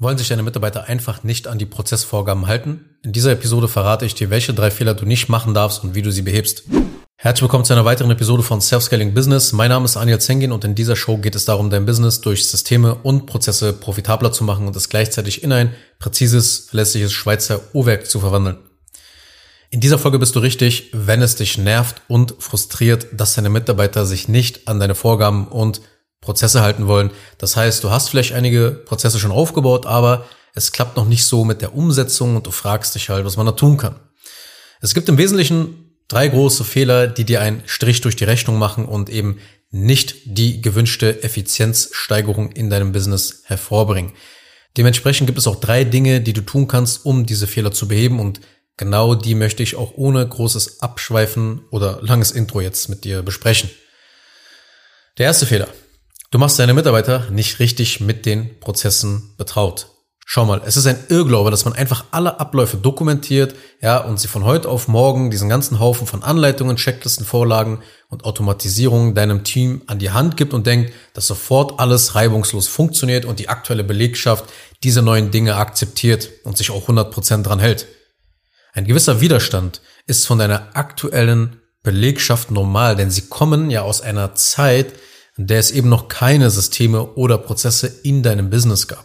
Wollen sich deine Mitarbeiter einfach nicht an die Prozessvorgaben halten? In dieser Episode verrate ich dir, welche drei Fehler du nicht machen darfst und wie du sie behebst. Herzlich willkommen zu einer weiteren Episode von Self-Scaling Business. Mein Name ist Aniel Zengin und in dieser Show geht es darum, dein Business durch Systeme und Prozesse profitabler zu machen und es gleichzeitig in ein präzises, verlässliches Schweizer Uhrwerk zu verwandeln. In dieser Folge bist du richtig, wenn es dich nervt und frustriert, dass deine Mitarbeiter sich nicht an deine Vorgaben und Prozesse halten wollen. Das heißt, du hast vielleicht einige Prozesse schon aufgebaut, aber es klappt noch nicht so mit der Umsetzung und du fragst dich halt, was man da tun kann. Es gibt im Wesentlichen drei große Fehler, die dir einen Strich durch die Rechnung machen und eben nicht die gewünschte Effizienzsteigerung in deinem Business hervorbringen. Dementsprechend gibt es auch drei Dinge, die du tun kannst, um diese Fehler zu beheben und genau die möchte ich auch ohne großes Abschweifen oder langes Intro jetzt mit dir besprechen. Der erste Fehler. Du machst deine Mitarbeiter nicht richtig mit den Prozessen betraut. Schau mal, es ist ein Irrglaube, dass man einfach alle Abläufe dokumentiert, ja, und sie von heute auf morgen diesen ganzen Haufen von Anleitungen, Checklisten, Vorlagen und Automatisierungen deinem Team an die Hand gibt und denkt, dass sofort alles reibungslos funktioniert und die aktuelle Belegschaft diese neuen Dinge akzeptiert und sich auch 100% dran hält. Ein gewisser Widerstand ist von deiner aktuellen Belegschaft normal, denn sie kommen ja aus einer Zeit, in der es eben noch keine Systeme oder Prozesse in deinem Business gab.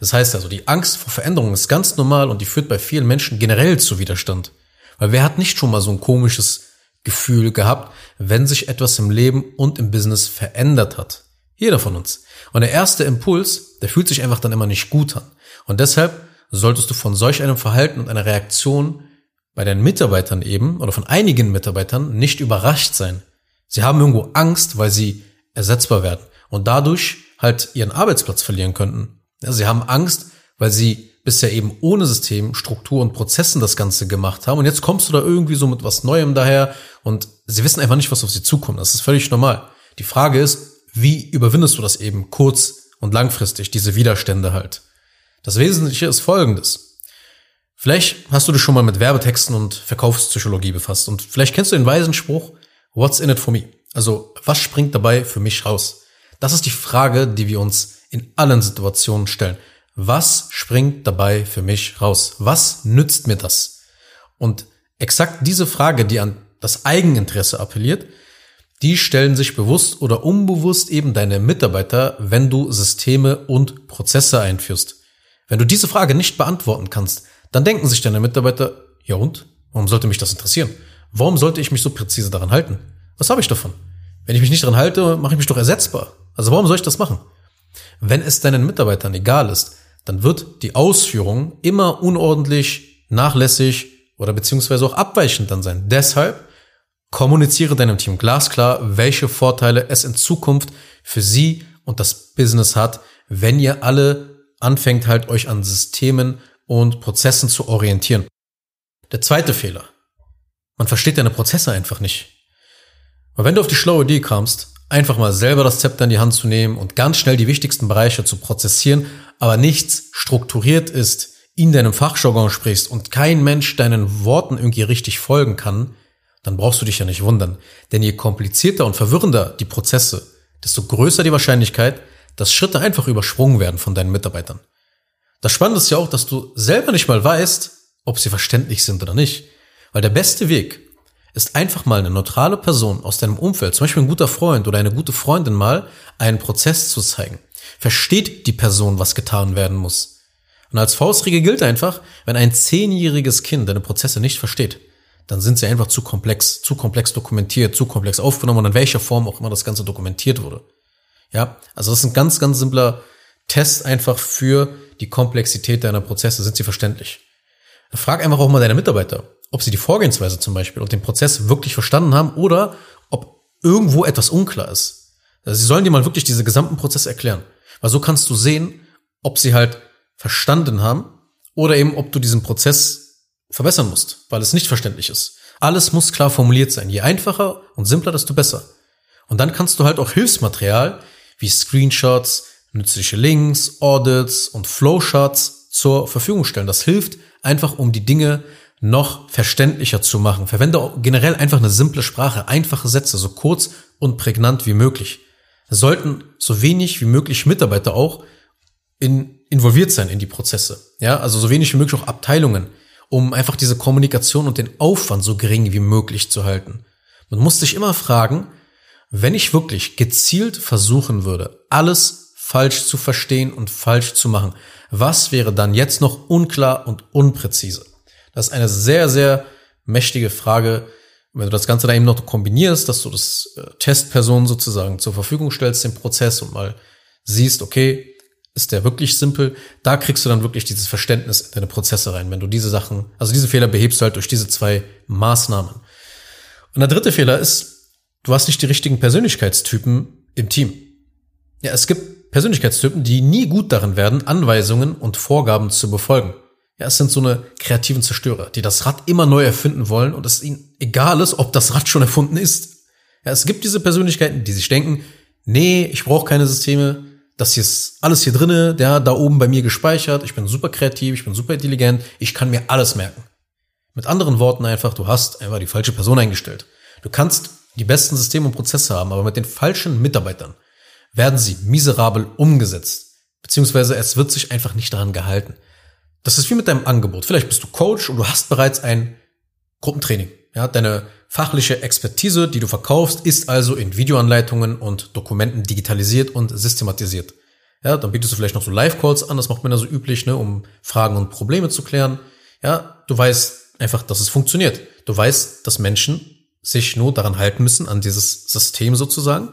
Das heißt also, die Angst vor Veränderung ist ganz normal und die führt bei vielen Menschen generell zu Widerstand. Weil wer hat nicht schon mal so ein komisches Gefühl gehabt, wenn sich etwas im Leben und im Business verändert hat? Jeder von uns. Und der erste Impuls, der fühlt sich einfach dann immer nicht gut an. Und deshalb solltest du von solch einem Verhalten und einer Reaktion bei deinen Mitarbeitern eben oder von einigen Mitarbeitern nicht überrascht sein. Sie haben irgendwo Angst, weil sie ersetzbar werden und dadurch halt ihren Arbeitsplatz verlieren könnten. Ja, sie haben Angst, weil sie bisher eben ohne System, Struktur und Prozessen das Ganze gemacht haben und jetzt kommst du da irgendwie so mit was Neuem daher und sie wissen einfach nicht, was auf sie zukommt. Das ist völlig normal. Die Frage ist, wie überwindest du das eben kurz und langfristig, diese Widerstände halt? Das Wesentliche ist folgendes. Vielleicht hast du dich schon mal mit Werbetexten und Verkaufspsychologie befasst und vielleicht kennst du den weisen Spruch, What's in it for me? Also, was springt dabei für mich raus? Das ist die Frage, die wir uns in allen Situationen stellen. Was springt dabei für mich raus? Was nützt mir das? Und exakt diese Frage, die an das Eigeninteresse appelliert, die stellen sich bewusst oder unbewusst eben deine Mitarbeiter, wenn du Systeme und Prozesse einführst. Wenn du diese Frage nicht beantworten kannst, dann denken sich deine Mitarbeiter, ja und? Warum sollte mich das interessieren? Warum sollte ich mich so präzise daran halten? Was habe ich davon? Wenn ich mich nicht daran halte, mache ich mich doch ersetzbar. Also warum soll ich das machen? Wenn es deinen Mitarbeitern egal ist, dann wird die Ausführung immer unordentlich, nachlässig oder beziehungsweise auch abweichend dann sein. Deshalb kommuniziere deinem Team glasklar, welche Vorteile es in Zukunft für sie und das Business hat, wenn ihr alle anfängt halt euch an Systemen und Prozessen zu orientieren. Der zweite Fehler. Man versteht deine Prozesse einfach nicht. Aber wenn du auf die schlaue Idee kamst, einfach mal selber das Zepter in die Hand zu nehmen und ganz schnell die wichtigsten Bereiche zu prozessieren, aber nichts strukturiert ist, in deinem Fachjargon sprichst und kein Mensch deinen Worten irgendwie richtig folgen kann, dann brauchst du dich ja nicht wundern. Denn je komplizierter und verwirrender die Prozesse, desto größer die Wahrscheinlichkeit, dass Schritte einfach übersprungen werden von deinen Mitarbeitern. Das Spannende ist ja auch, dass du selber nicht mal weißt, ob sie verständlich sind oder nicht. Weil der beste Weg, ist einfach mal eine neutrale Person aus deinem Umfeld, zum Beispiel ein guter Freund oder eine gute Freundin mal, einen Prozess zu zeigen. Versteht die Person, was getan werden muss. Und als Faustregel gilt einfach, wenn ein zehnjähriges Kind deine Prozesse nicht versteht, dann sind sie einfach zu komplex, zu komplex dokumentiert, zu komplex aufgenommen und in welcher Form auch immer das Ganze dokumentiert wurde. Ja, also das ist ein ganz, ganz simpler Test einfach für die Komplexität deiner Prozesse. Sind sie verständlich? Frag einfach auch mal deine Mitarbeiter ob sie die Vorgehensweise zum Beispiel und den Prozess wirklich verstanden haben oder ob irgendwo etwas unklar ist. Also sie sollen dir mal wirklich diese gesamten Prozesse erklären. Weil so kannst du sehen, ob sie halt verstanden haben oder eben ob du diesen Prozess verbessern musst, weil es nicht verständlich ist. Alles muss klar formuliert sein. Je einfacher und simpler, desto besser. Und dann kannst du halt auch Hilfsmaterial wie Screenshots, nützliche Links, Audits und Flowcharts zur Verfügung stellen. Das hilft einfach, um die Dinge noch verständlicher zu machen. Verwende generell einfach eine simple Sprache, einfache Sätze, so kurz und prägnant wie möglich. Es sollten so wenig wie möglich Mitarbeiter auch in, involviert sein in die Prozesse. Ja, also so wenig wie möglich auch Abteilungen, um einfach diese Kommunikation und den Aufwand so gering wie möglich zu halten. Man muss sich immer fragen, wenn ich wirklich gezielt versuchen würde, alles falsch zu verstehen und falsch zu machen, was wäre dann jetzt noch unklar und unpräzise? Das ist eine sehr, sehr mächtige Frage. Wenn du das Ganze dann eben noch kombinierst, dass du das äh, Testperson sozusagen zur Verfügung stellst, den Prozess und mal siehst, okay, ist der wirklich simpel? Da kriegst du dann wirklich dieses Verständnis in deine Prozesse rein, wenn du diese Sachen, also diese Fehler behebst du halt durch diese zwei Maßnahmen. Und der dritte Fehler ist, du hast nicht die richtigen Persönlichkeitstypen im Team. Ja, es gibt Persönlichkeitstypen, die nie gut darin werden, Anweisungen und Vorgaben zu befolgen. Ja, es sind so eine kreativen Zerstörer, die das Rad immer neu erfinden wollen und es ihnen egal ist, ob das Rad schon erfunden ist. Ja, es gibt diese Persönlichkeiten, die sich denken, nee, ich brauche keine Systeme, das hier ist alles hier drinne, der da oben bei mir gespeichert, ich bin super kreativ, ich bin super intelligent, ich kann mir alles merken. Mit anderen Worten einfach, du hast einfach die falsche Person eingestellt. Du kannst die besten Systeme und Prozesse haben, aber mit den falschen Mitarbeitern werden sie miserabel umgesetzt. Beziehungsweise es wird sich einfach nicht daran gehalten. Das ist wie mit deinem Angebot. Vielleicht bist du Coach und du hast bereits ein Gruppentraining. Ja, deine fachliche Expertise, die du verkaufst, ist also in Videoanleitungen und Dokumenten digitalisiert und systematisiert. Ja, dann bietest du vielleicht noch so Live-Calls an, das macht man ja so üblich, ne, um Fragen und Probleme zu klären. Ja, du weißt einfach, dass es funktioniert. Du weißt, dass Menschen sich nur daran halten müssen, an dieses System sozusagen.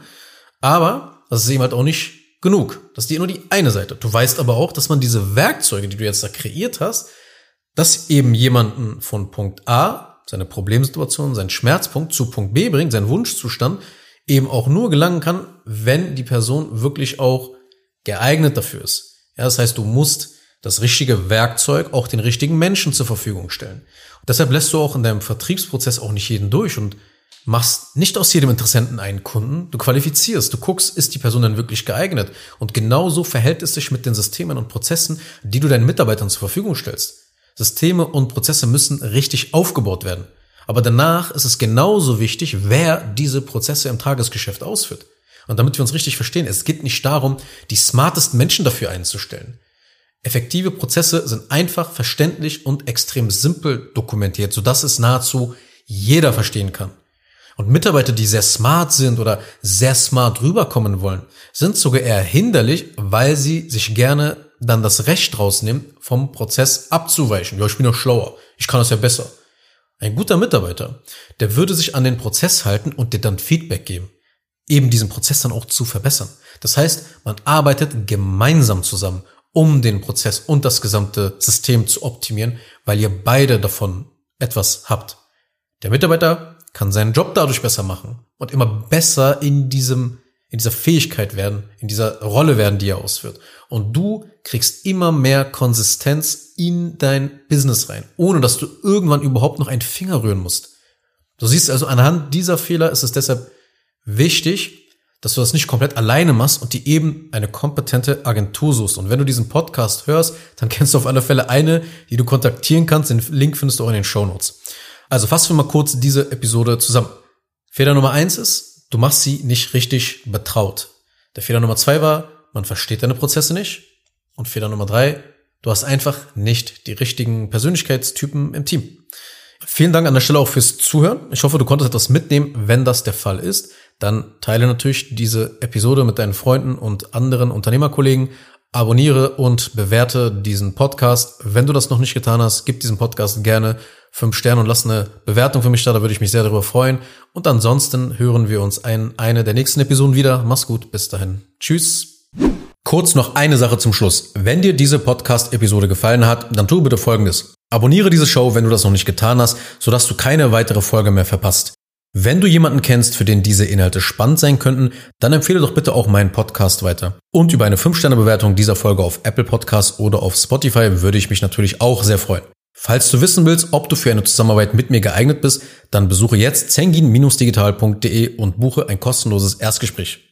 Aber das ist eben halt auch nicht genug. Das ist dir nur die eine Seite. Du weißt aber auch, dass man diese Werkzeuge, die du jetzt da kreiert hast, dass eben jemanden von Punkt A, seine Problemsituation, seinen Schmerzpunkt zu Punkt B bringt, seinen Wunschzustand, eben auch nur gelangen kann, wenn die Person wirklich auch geeignet dafür ist. Ja, das heißt, du musst das richtige Werkzeug auch den richtigen Menschen zur Verfügung stellen. Und deshalb lässt du auch in deinem Vertriebsprozess auch nicht jeden durch und machst nicht aus jedem Interessenten einen Kunden, du qualifizierst, du guckst, ist die Person denn wirklich geeignet? Und genauso verhält es sich mit den Systemen und Prozessen, die du deinen Mitarbeitern zur Verfügung stellst. Systeme und Prozesse müssen richtig aufgebaut werden. Aber danach ist es genauso wichtig, wer diese Prozesse im Tagesgeschäft ausführt. Und damit wir uns richtig verstehen, es geht nicht darum, die smartesten Menschen dafür einzustellen. Effektive Prozesse sind einfach, verständlich und extrem simpel dokumentiert, sodass es nahezu jeder verstehen kann. Und Mitarbeiter, die sehr smart sind oder sehr smart rüberkommen wollen, sind sogar eher hinderlich, weil sie sich gerne dann das Recht rausnehmen, vom Prozess abzuweichen. Ja, ich bin doch schlauer. Ich kann das ja besser. Ein guter Mitarbeiter, der würde sich an den Prozess halten und dir dann Feedback geben. Eben diesen Prozess dann auch zu verbessern. Das heißt, man arbeitet gemeinsam zusammen, um den Prozess und das gesamte System zu optimieren, weil ihr beide davon etwas habt. Der Mitarbeiter kann seinen Job dadurch besser machen und immer besser in diesem, in dieser Fähigkeit werden, in dieser Rolle werden, die er ausführt. Und du kriegst immer mehr Konsistenz in dein Business rein, ohne dass du irgendwann überhaupt noch einen Finger rühren musst. Du siehst also anhand dieser Fehler ist es deshalb wichtig, dass du das nicht komplett alleine machst und die eben eine kompetente Agentur suchst. Und wenn du diesen Podcast hörst, dann kennst du auf alle Fälle eine, die du kontaktieren kannst. Den Link findest du auch in den Show Notes. Also fassen wir mal kurz diese Episode zusammen. Fehler Nummer eins ist, du machst sie nicht richtig betraut. Der Fehler Nummer zwei war, man versteht deine Prozesse nicht. Und Fehler Nummer drei, du hast einfach nicht die richtigen Persönlichkeitstypen im Team. Vielen Dank an der Stelle auch fürs Zuhören. Ich hoffe, du konntest etwas mitnehmen. Wenn das der Fall ist, dann teile natürlich diese Episode mit deinen Freunden und anderen Unternehmerkollegen. Abonniere und bewerte diesen Podcast. Wenn du das noch nicht getan hast, gib diesem Podcast gerne fünf Sterne und lass eine Bewertung für mich da, da würde ich mich sehr darüber freuen. Und ansonsten hören wir uns in eine der nächsten Episoden wieder. Mach's gut, bis dahin. Tschüss. Kurz noch eine Sache zum Schluss. Wenn dir diese Podcast-Episode gefallen hat, dann tu bitte Folgendes. Abonniere diese Show, wenn du das noch nicht getan hast, sodass du keine weitere Folge mehr verpasst. Wenn du jemanden kennst, für den diese Inhalte spannend sein könnten, dann empfehle doch bitte auch meinen Podcast weiter. Und über eine 5-Sterne-Bewertung dieser Folge auf Apple Podcasts oder auf Spotify würde ich mich natürlich auch sehr freuen. Falls du wissen willst, ob du für eine Zusammenarbeit mit mir geeignet bist, dann besuche jetzt zengin-digital.de und buche ein kostenloses Erstgespräch.